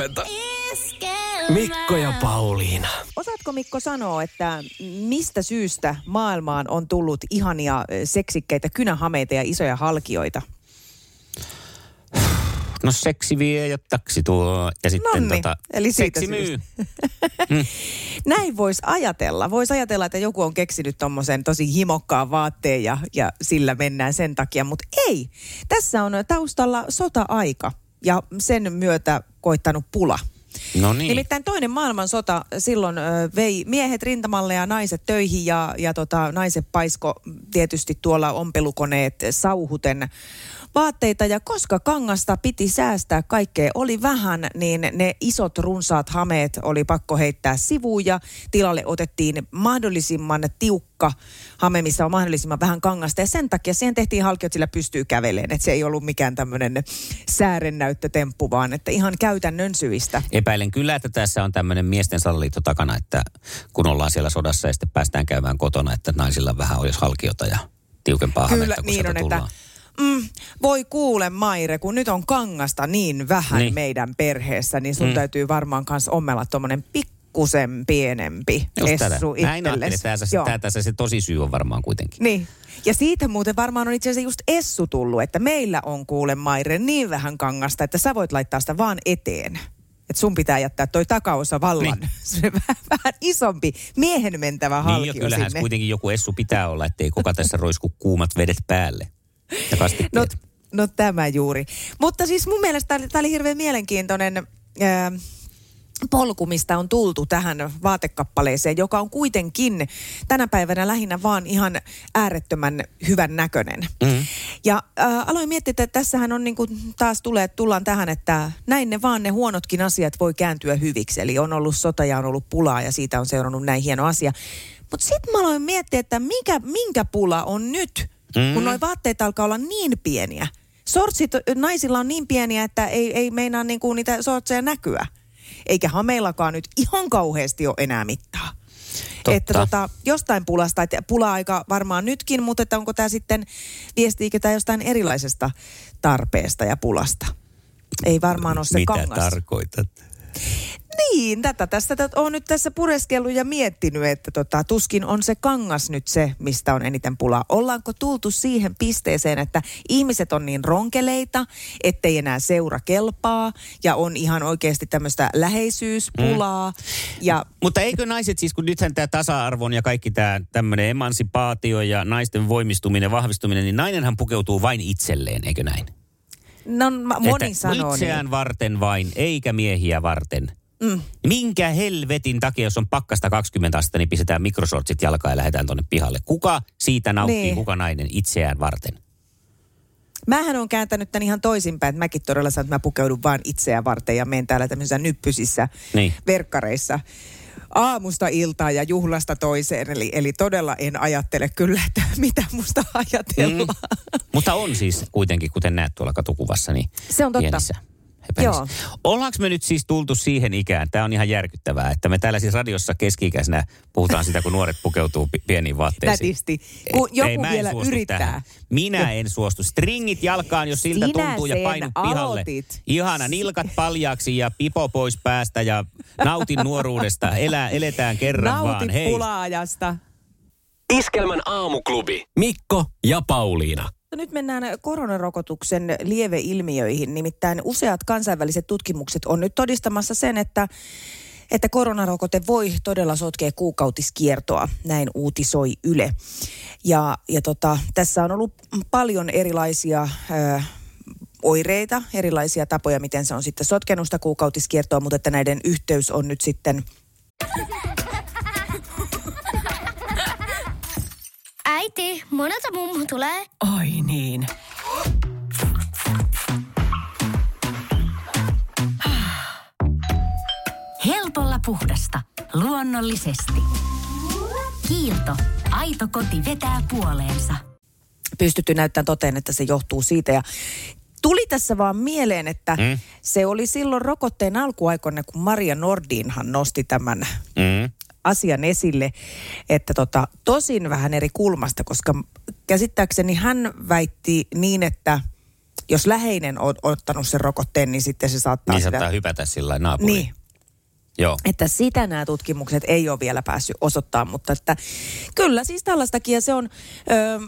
huomenta. Mikko ja Pauliina. Osaatko Mikko sanoa, että mistä syystä maailmaan on tullut ihania seksikkeitä kynähameita ja isoja halkioita? No seksi vie ja taksi tuo. Ja sitten Nonni, tota, eli siitä seksi myy. Näin voisi ajatella. Voisi ajatella, että joku on keksinyt tuommoisen tosi himokkaan vaatteen ja, ja sillä mennään sen takia, mutta ei. Tässä on taustalla sota-aika ja sen myötä koittanut pula. No niin. Nimittäin toinen maailmansota silloin ö, vei miehet rintamalle ja naiset töihin ja, ja tota, naiset paisko tietysti tuolla ompelukoneet sauhuten vaatteita ja koska kangasta piti säästää kaikkea oli vähän, niin ne isot runsaat hameet oli pakko heittää sivuun ja tilalle otettiin mahdollisimman tiukka hame, missä on mahdollisimman vähän kangasta ja sen takia siihen tehtiin halkiot, sillä pystyy käveleen, että se ei ollut mikään tämmöinen säärennäyttötemppu, vaan että ihan käytännön syistä. Epäilen kyllä, että tässä on tämmöinen miesten salaliitto takana, että kun ollaan siellä sodassa ja sitten päästään käymään kotona, että naisilla vähän olisi halkiota ja tiukempaa Kyllä, hametta, kun niin on, että tullaan. Mm, voi kuule Maire, kun nyt on kangasta niin vähän Niin. niin. meidän perheessä, niin sun Mm. täytyy varmaan kans ommella tuommoinen pikkusen pienempi Just tätä. essu Näin ajattelin, tässä, Joo. tämä, tässä se tosi syy on varmaan kuitenkin. Niin. Ja siitä muuten varmaan on itse asiassa just Essu tullut, että meillä on kuule Maire niin vähän kangasta, että sä voit laittaa sitä vaan eteen. Että sun pitää jättää toi takaosa vallan. Niin. Se vähän, vähän isompi miehen mentävä Niin halkio jo, kyllähän sinne. kuitenkin joku essu pitää olla, ettei kuka tässä roisku kuumat vedet päälle. Ja kastikkeet. No, no tämä juuri. Mutta siis mun mielestä tämä oli hirveän mielenkiintoinen ää, polku, mistä on tultu tähän vaatekappaleeseen, joka on kuitenkin tänä päivänä lähinnä vaan ihan äärettömän hyvän näköinen. Mm. Ja äh, aloin miettiä, että tässähän on niin kuin taas tulee, tullaan tähän, että näin ne vaan ne huonotkin asiat voi kääntyä hyviksi. Eli on ollut sota ja on ollut pulaa ja siitä on seurannut näin hieno asia. Mutta sitten mä aloin miettiä, että mikä, minkä pula on nyt, mm. kun noi vaatteet alkaa olla niin pieniä. Sortsit naisilla on niin pieniä, että ei, ei meinaa niin kuin niitä sortseja näkyä. Eikä hameillakaan nyt ihan kauheasti ole enää mittaa. Totta. Että tota, jostain pulasta, että pula-aika varmaan nytkin, mutta että onko tämä sitten, viestiikö tämä jostain erilaisesta tarpeesta ja pulasta? Ei varmaan ole se Mitä kangas. tarkoitat? Niin, tätä tästä on nyt tässä pureskellut ja miettinyt, että tota, tuskin on se kangas nyt se, mistä on eniten pulaa. Ollaanko tultu siihen pisteeseen, että ihmiset on niin ronkeleita, ettei enää seura kelpaa ja on ihan oikeasti tämmöistä läheisyyspulaa. Mm. Ja Mutta eikö naiset siis, kun nythän tämä tasa-arvon ja kaikki tämä tämmöinen emansipaatio ja naisten voimistuminen, vahvistuminen, niin nainenhan pukeutuu vain itselleen, eikö näin? No, moni että sanoo itseään niin. varten vain, eikä miehiä varten. Mm. Minkä helvetin takia, jos on pakkasta 20 astetta, niin pistetään mikrosortsit jalkaan ja lähdetään tuonne pihalle. Kuka siitä nauttii, Niin. kuka nainen itseään varten? Mähän on kääntänyt tämän ihan toisinpäin, että mäkin todella sanon, että mä pukeudun vaan itseä varten ja menen täällä tämmöisissä nyppysissä Niin. verkkareissa aamusta iltaan ja juhlasta toiseen. Eli, eli todella en ajattele kyllä, että mitä musta ajatellaan. Mm. Mutta on siis kuitenkin, kuten näet tuolla katukuvassa, niin Se on totta. pienissä Joo. Ollaanko me nyt siis tultu siihen ikään, tämä on ihan järkyttävää, että me täällä siis radiossa keski-ikäisenä puhutaan sitä, kun nuoret pukeutuu pi- pieniin vaatteisiin. Nätisti. Kun Ei- joku ei, mä vielä yrittää. Tähän. Minä en suostu. Stringit jalkaan, jos siltä Sinä tuntuu ja sen painu pihalle. Ihana, nilkat paljaaksi ja pipo pois päästä ja nautin nuoruudesta. Elää, eletään kerran vaan. Nauti Hei. pulaajasta. Iskelmän aamuklubi. Mikko ja Pauliina. No Nyt mennään koronarokotuksen lieveilmiöihin. Nimittäin useat kansainväliset tutkimukset on nyt todistamassa sen, että että koronarokote voi todella sotkea kuukautiskiertoa, näin uutisoi Yle. Ja, ja tota, tässä on ollut paljon erilaisia ö, oireita, erilaisia tapoja, miten se on sitten sotkenut sitä kuukautiskiertoa, mutta että näiden yhteys on nyt sitten Äiti, monelta mummu tulee? Oi niin. Helpolla puhdasta. Luonnollisesti. Kiilto. Aito koti vetää puoleensa. pystytty näyttämään toteen, että se johtuu siitä. Ja tuli tässä vaan mieleen, että Mm. se oli silloin rokotteen alkuaikoina, kun Maria Nordinhan nosti tämän Mm. Asian esille, että tota, tosin vähän eri kulmasta, koska käsittääkseni hän väitti niin, että jos läheinen on ottanut sen rokotteen, niin sitten se saattaa Niin sitä... saattaa hypätä sillä naapuriin. Niin, Joo. että sitä nämä tutkimukset ei ole vielä päässyt osoittamaan, mutta että kyllä siis tällaistakin ja se on ö,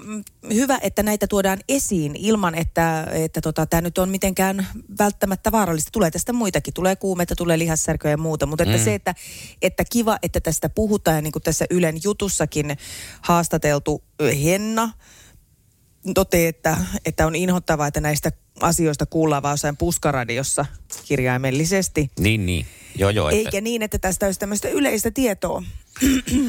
hyvä, että näitä tuodaan esiin ilman, että, että tota, tämä nyt on mitenkään välttämättä vaarallista. Tulee tästä muitakin, tulee kuumetta, tulee lihassärköä ja muuta, mutta että Mm. se, että, että kiva, että tästä puhutaan ja niin kuin tässä Ylen jutussakin haastateltu Henna, toteaa, että, että on inhottavaa, että näistä asioista kuullaan vaan jossain puskaradiossa kirjaimellisesti. Niin, niin. Joo, joo. Että Eikä niin, että tästä olisi tämmöistä yleistä tietoa.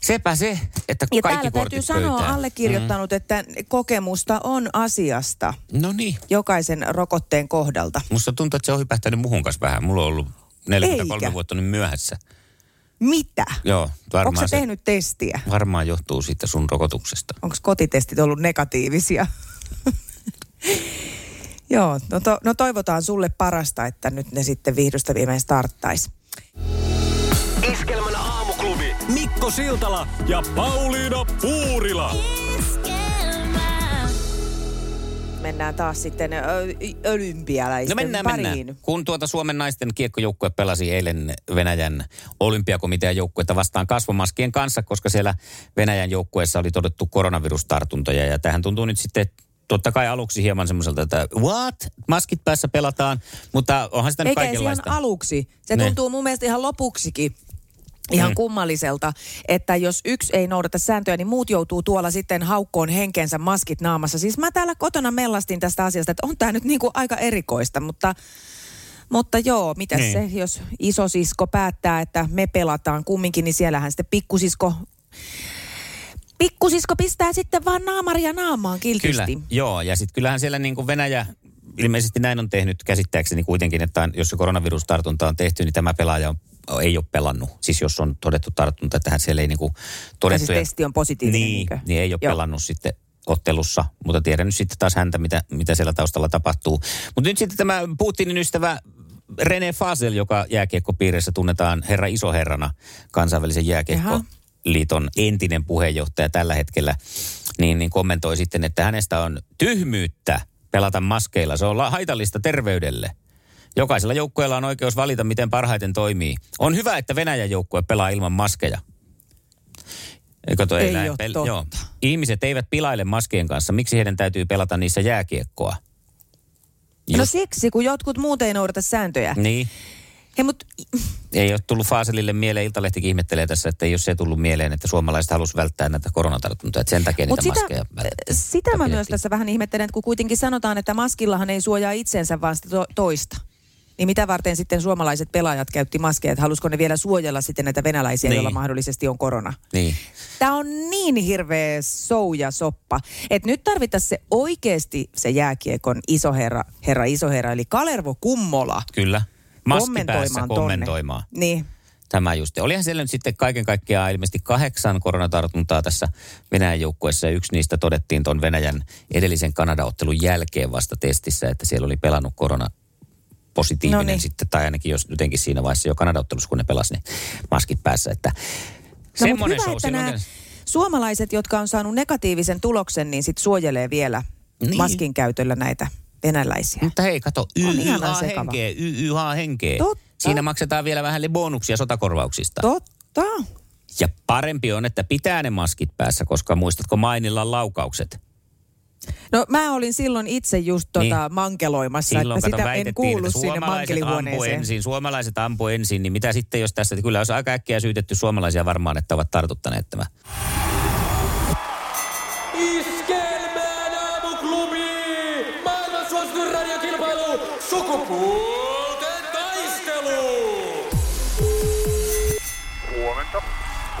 Sepä se, että Ja kaikki täällä täytyy sanoa pöytään. allekirjoittanut, että kokemusta on asiasta Mm. No niin. jokaisen rokotteen kohdalta. Musta tuntuu, että se on hypähtänyt muhun kanssa vähän. Mulla on ollut 43 Eikä. vuotta nyt myöhässä. Mitä? Joo, Onko varmaan sä se tehnyt testiä? varmaan johtuu siitä sun rokotuksesta. Onko kotitestit ollut negatiivisia? Joo, no, to, no toivotaan sulle parasta, että nyt ne sitten vihdosta viimein starttaisi. Iskelmän aamuklubi Mikko Siltala ja Pauliina Puurila. Mennään taas sitten ö, olympialaisten No mennään, pariin. mennään. Kun tuota Suomen naisten kiekkojoukkue pelasi eilen Venäjän olympiakomitean joukkuetta vastaan kasvomaskien kanssa, koska siellä Venäjän joukkueessa oli todettu koronavirustartuntoja. Ja tähän tuntuu nyt sitten totta kai aluksi hieman semmoiselta, että what? Maskit päässä pelataan, mutta onhan sitä nyt Eikä se ihan kaikenlaista. aluksi. Se Ne. tuntuu mun mielestä ihan lopuksikin ihan Mm. kummalliselta, että jos yksi ei noudata sääntöjä, niin muut joutuu tuolla sitten haukkoon henkensä maskit naamassa. Siis mä täällä kotona mellastin tästä asiasta, että on tämä nyt niinku aika erikoista, mutta, mutta joo, mitä Niin. se, jos isosisko päättää, että me pelataan kumminkin, niin siellähän sitten pikkusisko Pikkusisko pistää sitten vaan naamaria naamaan kiltisti. Kyllä, joo. Ja sitten kyllähän siellä niin kuin Venäjä ilmeisesti näin on tehnyt käsittääkseni kuitenkin, että jos se koronavirustartunta on tehty, niin tämä pelaaja on, ei ole pelannut. Siis jos on todettu tartunta, että hän siellä ei niin kuin Tai todettu. siis testi on positiivinen. Niin, niin ei ole Joo. pelannut sitten ottelussa, mutta tiedän nyt sitten taas häntä, mitä, mitä siellä taustalla tapahtuu. Mutta nyt sitten tämä Putinin ystävä René Fasel, joka jääkiekkopiirissä tunnetaan herra isoherrana, kansainvälisen jääkiekkoliiton entinen puheenjohtaja tällä hetkellä, niin, niin kommentoi sitten, että hänestä on tyhmyyttä pelata maskeilla. Se on haitallista terveydelle. Jokaisella joukkueella on oikeus valita, miten parhaiten toimii. On hyvä, että Venäjän joukkue pelaa ilman maskeja. Eikö toi Ei näin? oo totta. Joo. Ihmiset eivät pilaile maskien kanssa. Miksi heidän täytyy pelata niissä jääkiekkoa? No Just- siksi, kun jotkut muut ei noudata sääntöjä. Niin. Hei, mutta Ei ole tullut Faaselille mieleen, Iltalehtikin ihmettelee tässä, että ei ole se tullut mieleen, että suomalaiset halusivat välttää näitä koronatartuntoja. Että sen takia Mut niitä sitä, maskeja vältettiin. sitä mä myös tässä vähän ihmettelen, että kun kuitenkin sanotaan, että maskillahan ei suojaa itsensä, vaan sitä to- toista. Niin mitä varten sitten suomalaiset pelaajat käytti maskeja, että halusiko ne vielä suojella sitten näitä venäläisiä, Niin. joilla mahdollisesti on korona? Niin. Tämä on niin hirveä sou ja soppa, että nyt tarvittaisiin se oikeasti se jääkiekon isoherra, herra isoherra, eli Kalervo Kummola Kyllä. Maski päässä kommentoimaan tonne. kommentoimaan. Niin. Tämä just. Olihan siellä nyt sitten kaiken kaikkiaan ilmeisesti kahdeksan koronatartuntaa tässä Venäjän joukkueessa. Yksi niistä todettiin tuon Venäjän edellisen Kanada-ottelun jälkeen vasta testissä, että siellä oli pelannut korona positiivinen Noniin. sitten, tai ainakin jos jotenkin siinä vaiheessa jo Kanada-ottelussa, kun ne pelasi, niin maskit päässä. Että No, semmoinen hyvä, show että nämä suomalaiset, jotka on saanut negatiivisen tuloksen, niin sit suojelee vielä niin. maskin käytöllä näitä venäläisiä. Mutta hei, kato, sekava. henkeä, YYH henkeä. Totta. Siinä maksetaan vielä vähän bonuksia sotakorvauksista. Totta. Ja parempi on, että pitää ne maskit päässä, koska muistatko Mainillan laukaukset? No mä olin silloin itse just tota Niin. mankeloimassa, Silloin että kato, sitä en kuulu että sinne mankelihuoneeseen. ensin, suomalaiset ampu ensin, niin mitä sitten jos tässä, kyllä olisi aika äkkiä syytetty suomalaisia varmaan, että ovat tartuttaneet tämä.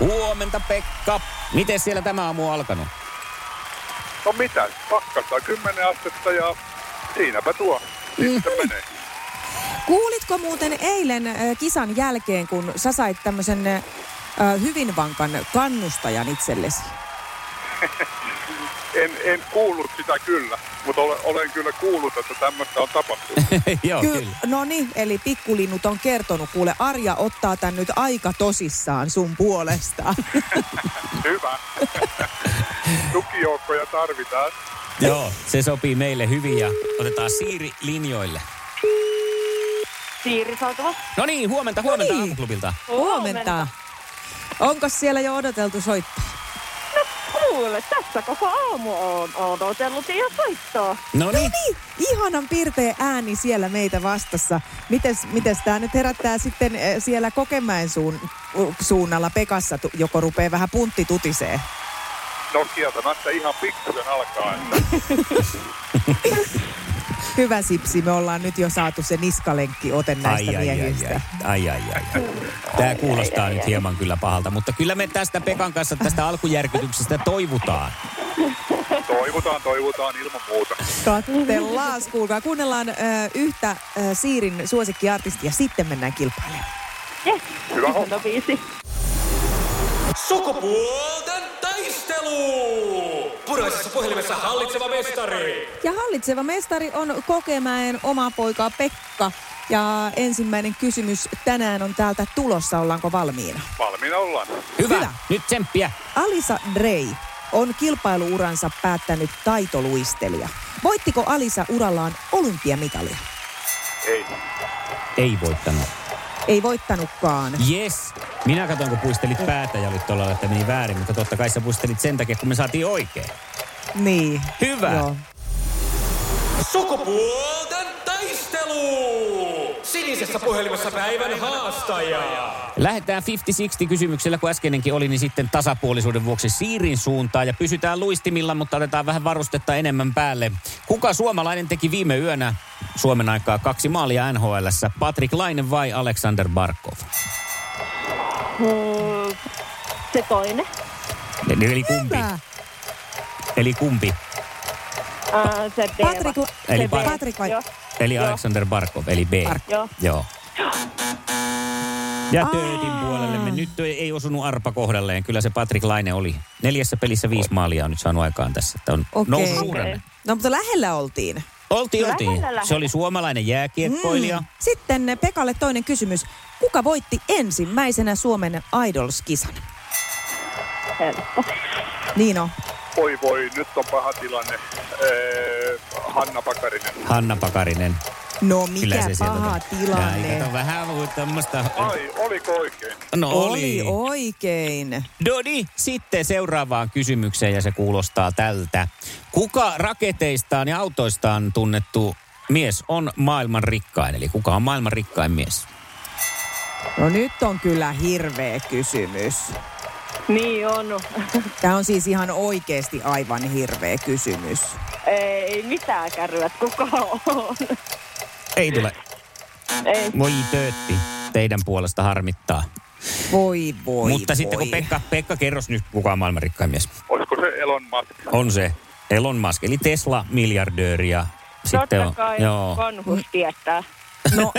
Huomenta Pekka. Miten siellä tämä aamu on alkanut? No mitä, pakkasta 10 astetta ja siinäpä tuo. Sitten menee. Kuulitko muuten eilen äh, kisan jälkeen, kun sä sait tämmöisen äh, hyvin vankan kannustajan itsellesi? En, en kuullut sitä kyllä, mutta olen, olen kyllä kuullut, että tämmöistä on tapahtunut. Joo, Ky- kyllä. no niin, eli pikkulinnut on kertonut, kuule Arja ottaa tän nyt aika tosissaan sun puolesta. Hyvä. Tukijoukkoja tarvitaan. Joo, se sopii meille hyvin ja otetaan Siiri linjoille. Siiri saatava. No niin, huomenta, huomenta niin. aamuklubilta. Huomenta. Onko siellä jo odoteltu soittaa? Kuule, tässä koko aamu on odotellut ja soittaa. No niin, Niin, ihanan pirteä ääni siellä meitä vastassa. Mites, mites tämä nyt herättää sitten eh, siellä Kokemäen suun, suunnalla Pekassa, joko rupeaa vähän puntti tutisee? No kieltämättä ihan pikkusen alkaa. Että Hyvä Sipsi, me ollaan nyt jo saatu se niskalenkki ote näistä ai, ai, ai, miehistä. ai, ai, ai, ai. Tämä kuulostaa nyt hieman kyllä pahalta, mutta kyllä me tästä Pekan kanssa tästä alkujärkytyksestä toivutaan. toivotaan, toivotaan ilman muuta. Kattellaan, kuulkaa. Kuunnellaan ö, yhtä ö, Siirin suosikkiartistia, sitten mennään kilpailemaan. Jes, Hyvä homma. Sukupuolten taistelu! Puraisessa puhelimessa hallitseva mestari. Ja hallitseva mestari on Kokemäen oma poika Pekka. Ja ensimmäinen kysymys tänään on täältä tulossa, ollaanko valmiina? Valmiina ollaan. Hyvä, Hyvä. nyt tsemppiä. Alisa Drey on kilpailuuransa päättänyt taitoluistelija. Voittiko Alisa urallaan olympiamitalia? Ei. Ei voittanut. Ei voittanutkaan. Yes. Minä katsoin, kun puistelit päätä ja olit tuolla, että meni väärin, mutta totta kai sä puistelit sen takia, kun me saatiin oikein. Niin. Hyvä. Joo. Sukupuolten taistelu! Sinisessä puhelimessa päivän haastaja. Lähdetään 50-60 kysymyksellä, kun äskeinenkin oli, niin sitten tasapuolisuuden vuoksi Siirin suuntaan. Ja pysytään luistimilla, mutta otetaan vähän varustetta enemmän päälle. Kuka suomalainen teki viime yönä Suomen aikaa kaksi maalia NHLssä? Patrick Laine vai Alexander Barkov? Hmm, se toinen. Eli eli kumpi? Hyvä. Eli kumpi? Ää, se B. Patrick, Eli eli Pat- Patrick vai? Joo, Eli Joo. Alexander Barkov, eli B. Barkov. joo. Joo. Ja töötin puolellemme. Nyt ei ei osunut arpa kohdalleen. Kyllä se Patrick Laine oli. Neljässä pelissä viisi maalia on nyt saanut aikaan tässä. Että on Okei. nousu suhdanne. No mutta lähellä oltiin. Oltiin, oltiin. Lähellä, lähellä. Se oli suomalainen jääkiekkoilija. Mm. Sitten Pekalle toinen kysymys. Kuka voitti ensimmäisenä Suomen Idols-kisan? Helppo. Niin on. Voi voi, nyt on paha tilanne. Ee, Hanna Pakarinen. Hanna Pakarinen. No Kyllä mikä se sieltä paha. Näin, tilanne. kato, vähän tämmöistä. Ai, oliko oikein? No Oli oli. oikein. Dodi, sitten seuraavaan kysymykseen ja se kuulostaa tältä. Kuka raketeistaan ja autoistaan tunnettu mies on maailman rikkain? Eli kuka on maailman rikkain mies? No nyt on kyllä hirveä kysymys. Niin on. Tämä on siis ihan oikeasti aivan hirveä kysymys. Ei mitään kärryä, että kuka on. Ei tule. Ei. Voi töötti. Teidän puolesta harmittaa. Voi voi Mutta voi. sitten kun Pekka, Pekka kerros nyt, kuka on maailman rikkain mies. Olisiko se Elon Musk? On se Elon Musk, eli Tesla-miljardööri ja sitten Totta on, kai joo, vanhus tietää. No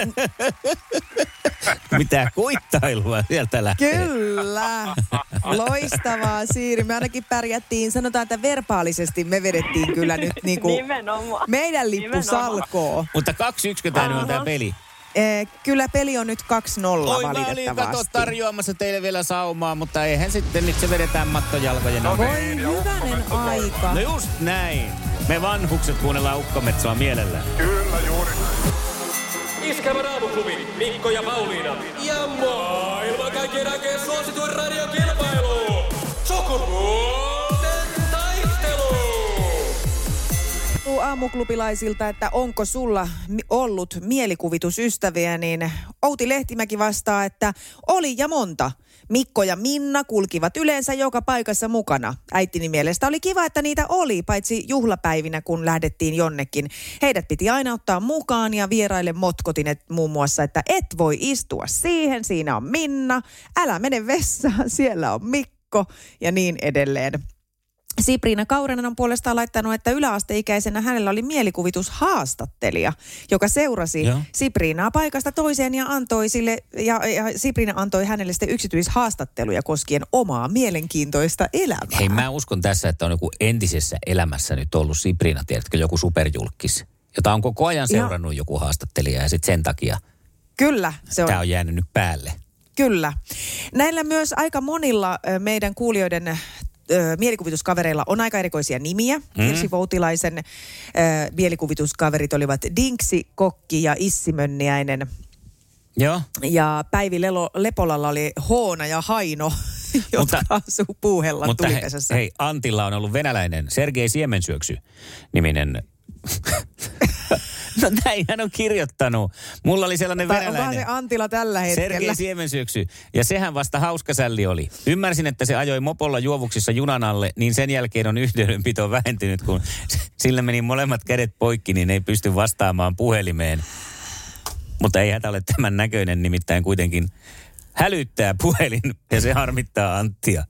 mitä kuittailua sieltä lähtee. kyllä. Loistavaa Siiri. Me ainakin pärjättiin, sanotaan, että verbaalisesti me vedettiin kyllä nyt niinku Nimenomaan. meidän lippu Nimenomaan. salkoo. Mutta 2-1 tämä nyt on tämä peli. Eh, kyllä peli on nyt 2-0 Oi mä olin kato valitettavasti. tarjoamassa teille vielä saumaa, mutta eihän sitten nyt se vedetään mattojalkojen ohi. Voi hyvänen aika. No just näin. Me vanhukset kuunnellaan ukkometsoa mielellään. Kyllä juuri näin. Iskelmän aamuklubi, Mikko ja Pauliina. Ja maailman kaikkien aikeen suosituen radiokilpailu. Sukupuolten taistelu. Aamuklubilaisilta, että onko sulla ollut mielikuvitusystäviä, niin Outi Lehtimäki vastaa, että oli ja monta. Mikko ja Minna kulkivat yleensä joka paikassa mukana. Äitini mielestä oli kiva, että niitä oli, paitsi juhlapäivinä, kun lähdettiin jonnekin. Heidät piti aina ottaa mukaan ja vieraille motkotin et, muun muassa, että et voi istua siihen, siinä on Minna. Älä mene vessaan, siellä on Mikko ja niin edelleen. Sipriina Kaurenen on puolestaan laittanut, että yläasteikäisenä hänellä oli mielikuvitushaastattelija, joka seurasi Joo. Sipriinaa paikasta toiseen ja antoi sille, ja, ja Sipriina antoi hänelle sitten yksityishaastatteluja koskien omaa mielenkiintoista elämää. Hei, mä uskon tässä, että on joku entisessä elämässä nyt ollut Siprina, tiedätkö, joku superjulkis, jota on koko ajan seurannut joku haastattelija ja sitten sen takia Kyllä, se on. tämä on jäänyt nyt päälle. Kyllä. Näillä myös aika monilla meidän kuulijoiden ö, mielikuvituskavereilla on aika erikoisia nimiä. Mm. Kirsi Voutilaisen ö, mielikuvituskaverit olivat Dinksi, Kokki ja Issi Mönniäinen. Joo. Ja Päivi Lelo, Lepolalla oli Hoona ja Haino, jotka Mutta- asuu Puuhella Mutta he, hei, Antilla on ollut venäläinen Sergei Siemensyöksy niminen. no näin hän on kirjoittanut. Mulla oli sellainen Tai onkohan venäläinen. se Antila tällä hetkellä? Sergei Siemensyöksy. Ja sehän vasta hauska sälli oli. Ymmärsin, että se ajoi mopolla juovuksissa junan alle, niin sen jälkeen on yhteydenpito vähentynyt, kun sillä meni molemmat kädet poikki, niin ei pysty vastaamaan puhelimeen. Mutta ei hätä ole tämän näköinen, nimittäin kuitenkin hälyttää puhelin ja se harmittaa Anttia.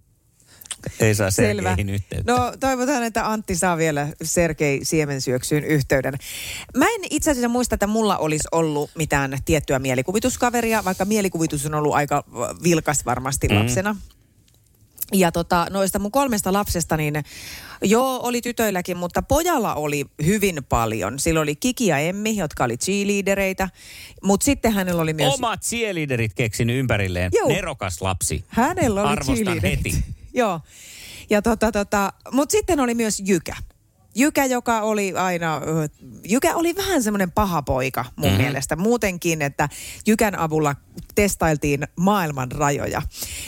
Ei saa Selvä. Sergeihin yhteyttä. No toivotaan, että Antti saa vielä Sergei Siemensyöksyyn yhteyden. Mä en itse asiassa muista, että mulla olisi ollut mitään tiettyä mielikuvituskaveria, vaikka mielikuvitus on ollut aika vilkas varmasti Mm. lapsena. Ja tota, noista mun kolmesta lapsesta, niin joo, oli tytöilläkin, mutta pojalla oli hyvin paljon. Sillä oli Kiki ja Emmi, jotka oli cheerleadereitä, mutta sitten hänellä oli myös... Omat cheerleaderit keksinyt ympärilleen. Juu. Nerokas lapsi. Hänellä oli Arvostan heti. Joo. Ja tota, tota, mutta sitten oli myös Jykä. Jykä, joka oli aina, Jykä oli vähän semmoinen paha poika mun mm-hmm. mielestä. Muutenkin, että Jykän avulla testailtiin maailman rajoja.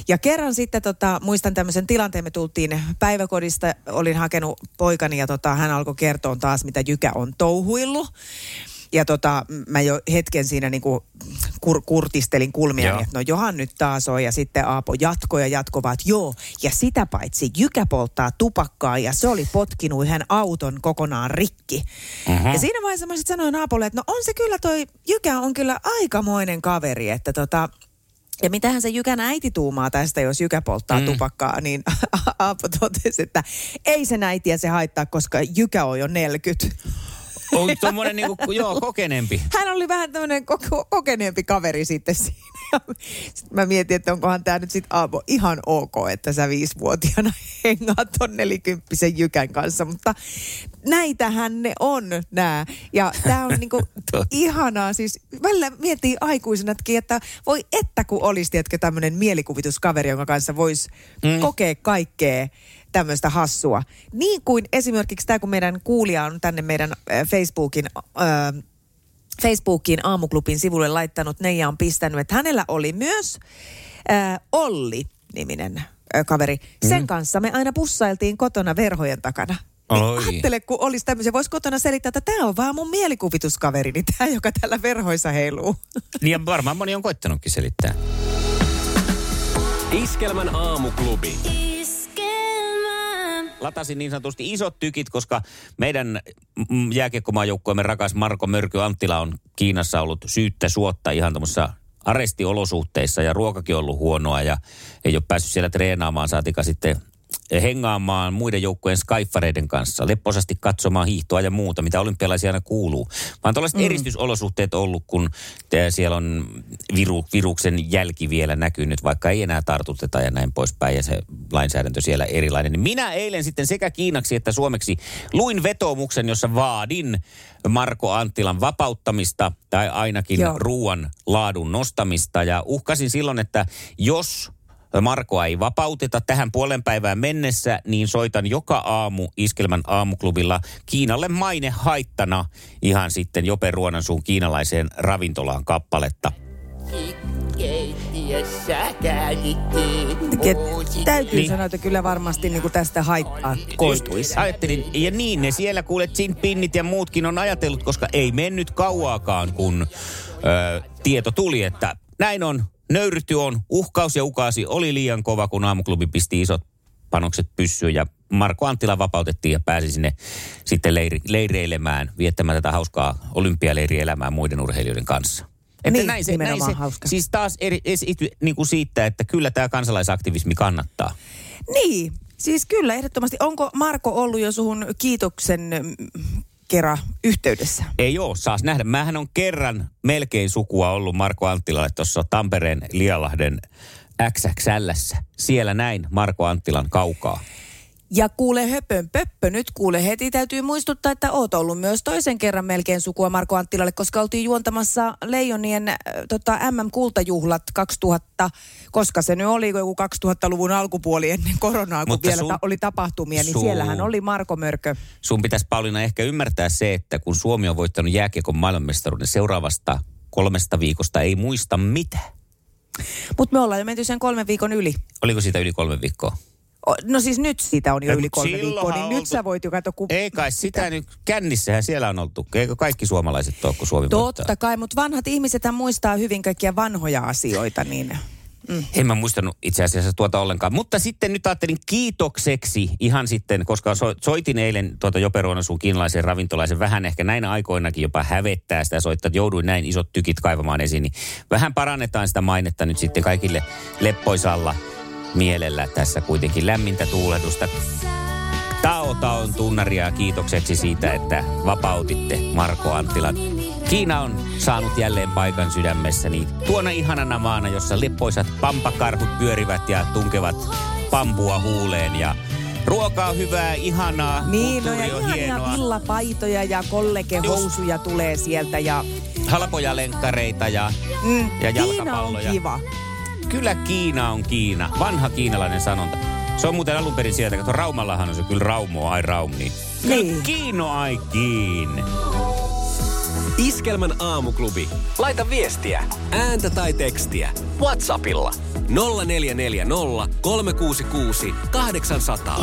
Ja kerran sitten tota, muistan tämmöisen tilanteen, me tultiin päiväkodista, olin hakenut poikani ja tota, hän alkoi kertoa taas, mitä Jykä on touhuillut. Ja tota, mä jo hetken siinä niinku kur, kurtistelin kulmia, että no johan nyt taas on. Ja sitten Aapo jatkoi ja että joo. Ja sitä paitsi Jykä polttaa tupakkaa ja se oli potkinut yhden auton kokonaan rikki. Uh-huh. Ja siinä vaiheessa mä sitten sanoin Aapolle, että no on se kyllä toi Jykä on kyllä aikamoinen kaveri, että tota... Ja mitähän se Jykän äiti tuumaa tästä, jos Jykä polttaa mm. tupakkaa, niin Aapo totesi, että ei se äitiä se haittaa, koska Jykä on jo 40. On tommonen niinku, joo, kokeneempi. hän oli vähän tämmöinen ko- kokeneempi kaveri sitten siinä. Sitten mä mietin, että onkohan tämä nyt sitten Aapo ihan ok, että sä viisivuotiaana hengaat ton nelikymppisen jykän kanssa. Mutta näitähän ne on nämä. Ja tämä on niinku ihanaa. Siis välillä miettii aikuisenakin, että voi että kun olisi tiedätkö, tämmöinen mielikuvituskaveri, jonka kanssa voisi mm. kokea kaikkea tämmöistä hassua. Niin kuin esimerkiksi tämä, kun meidän kuulija on tänne meidän Facebookin... Äh, Facebookiin aamuklubin sivulle laittanut, Neija on pistänyt, että hänellä oli myös äh, Olli-niminen äh, kaveri. Sen kanssa me aina pussailtiin kotona verhojen takana. Niin Oi. ajattele, kun olisi tämmöisiä, voisi kotona selittää, että tämä on vaan mun mielikuvituskaveri, tämä, joka täällä verhoissa heiluu. Niin ja varmaan moni on koittanutkin selittää. Iskelmän aamuklubi. Latasin niin sanotusti isot tykit, koska meidän mm, jääkiekkomaajoukkueemme rakas Marko Mörkö Anttila on Kiinassa ollut syyttä suotta ihan tuommoisessa arestiolosuhteissa ja ruokakin on ollut huonoa ja ei ole päässyt siellä treenaamaan, saatika sitten hengaamaan muiden joukkueen skyfareiden kanssa, lepposasti katsomaan hiihtoa ja muuta, mitä olympialaisia aina kuuluu. Vaan tällaiset mm. eristysolosuhteet ollut, kun te- siellä on viru, viruksen jälki vielä näkynyt, vaikka ei enää tartuteta ja näin poispäin, ja se lainsäädäntö siellä erilainen. Niin Minä eilen sitten sekä kiinaksi että suomeksi luin vetoomuksen, jossa vaadin Marko Anttilan vapauttamista tai ainakin Joo. ruoan laadun nostamista ja uhkasin silloin, että jos Markoa ei vapauteta tähän puolen päivään mennessä, niin soitan joka aamu Iskelmän aamuklubilla Kiinalle maine haittana ihan sitten Jope Ruonansuun kiinalaiseen ravintolaan kappaletta. Ket- Täytyy Niin. sanoa, että kyllä varmasti niin kuin tästä haittaa koituisi. Ajattelin, ja niin ne siellä kuulet Pinnit ja muutkin on ajatellut, koska ei mennyt kauaakaan, kun ö, tieto tuli, että näin on, nöyrytty on, uhkaus ja ukaasi oli liian kova, kun aamuklubi pisti isot panokset pyssyyn ja Marko Anttila vapautettiin ja pääsi sinne sitten leiri, leireilemään, viettämään tätä hauskaa olympialeirielämää muiden urheilijoiden kanssa. Että Niin, näin se, näin se, hauska. Siis taas eri, esi, niin kuin siitä, että kyllä tämä kansalaisaktivismi kannattaa. Niin, Siis kyllä, ehdottomasti. Onko Marko ollut jo suhun kiitoksen kerran yhteydessä? Ei oo, saas nähdä. Mähän on kerran melkein sukua ollut Marko Anttilalle tuossa Tampereen Lialahden XXLssä. Siellä näin Marko Anttilan kaukaa. Ja kuule höpön pöppö, nyt kuule heti täytyy muistuttaa, että oot ollut myös toisen kerran melkein sukua Marko Anttilalle, koska oltiin juontamassa Leijonien äh, tota, MM-kultajuhlat 2000, koska se nyt oli joku 2000-luvun alkupuoli ennen koronaa, kun Mutta vielä sun- ta- oli tapahtumia, niin sun- siellähän oli Marko Mörkö. Sun pitäisi Pauliina ehkä ymmärtää se, että kun Suomi on voittanut jääkiekon maailmanmestaruuden seuraavasta kolmesta viikosta ei muista mitä. Mutta me ollaan jo menty sen kolmen viikon yli. Oliko siitä yli kolme viikkoa? No siis nyt siitä on jo Ei, yli kolme viikkoa, niin nyt sä voit jo katsoa, kun... Ei kai sitä nyt, kännissähän siellä on oltu. Eikö kaikki suomalaiset ole, kun Suomi voittaa? Totta kai, mutta vanhat ihmisethän muistaa hyvin kaikkia vanhoja asioita, niin... En mä muistanut itse asiassa tuota ollenkaan. Mutta sitten nyt ajattelin kiitokseksi ihan sitten, koska so, soitin eilen tuota Joperuona sun kiinalaisen ravintolaisen vähän ehkä näinä aikoinakin jopa hävettää sitä soittaa, että jouduin näin isot tykit kaivamaan esiin. Niin vähän parannetaan sitä mainetta nyt sitten kaikille leppoisalla mielellä tässä kuitenkin lämmintä tuulehdusta. Tao Taon tunnaria kiitokseksi siitä, että vapautitte Marko Anttilan. Kiina on saanut jälleen paikan sydämessäni tuona ihanana maana, jossa leppoisat pampakarhut pyörivät ja tunkevat pampua huuleen ja ruoka on hyvää, ihanaa, Niin, no ja on ihania hienoa, villapaitoja ja kollegehousuja tulee sieltä ja, halpoja lenkkareita ja, mm, ja Kiina on jalkapalloja. kiva. Kyllä Kiina on Kiina, vanha kiinalainen sanonta. Se on muuten alun perin sieltä, että Raumallahan on se kyllä Raumo ai Raum, niin. Kyllä Niin. Kiino ai kiin. Iskelmän aamuklubi. Laita viestiä, ääntä tai tekstiä. Whatsappilla 0440 366 800.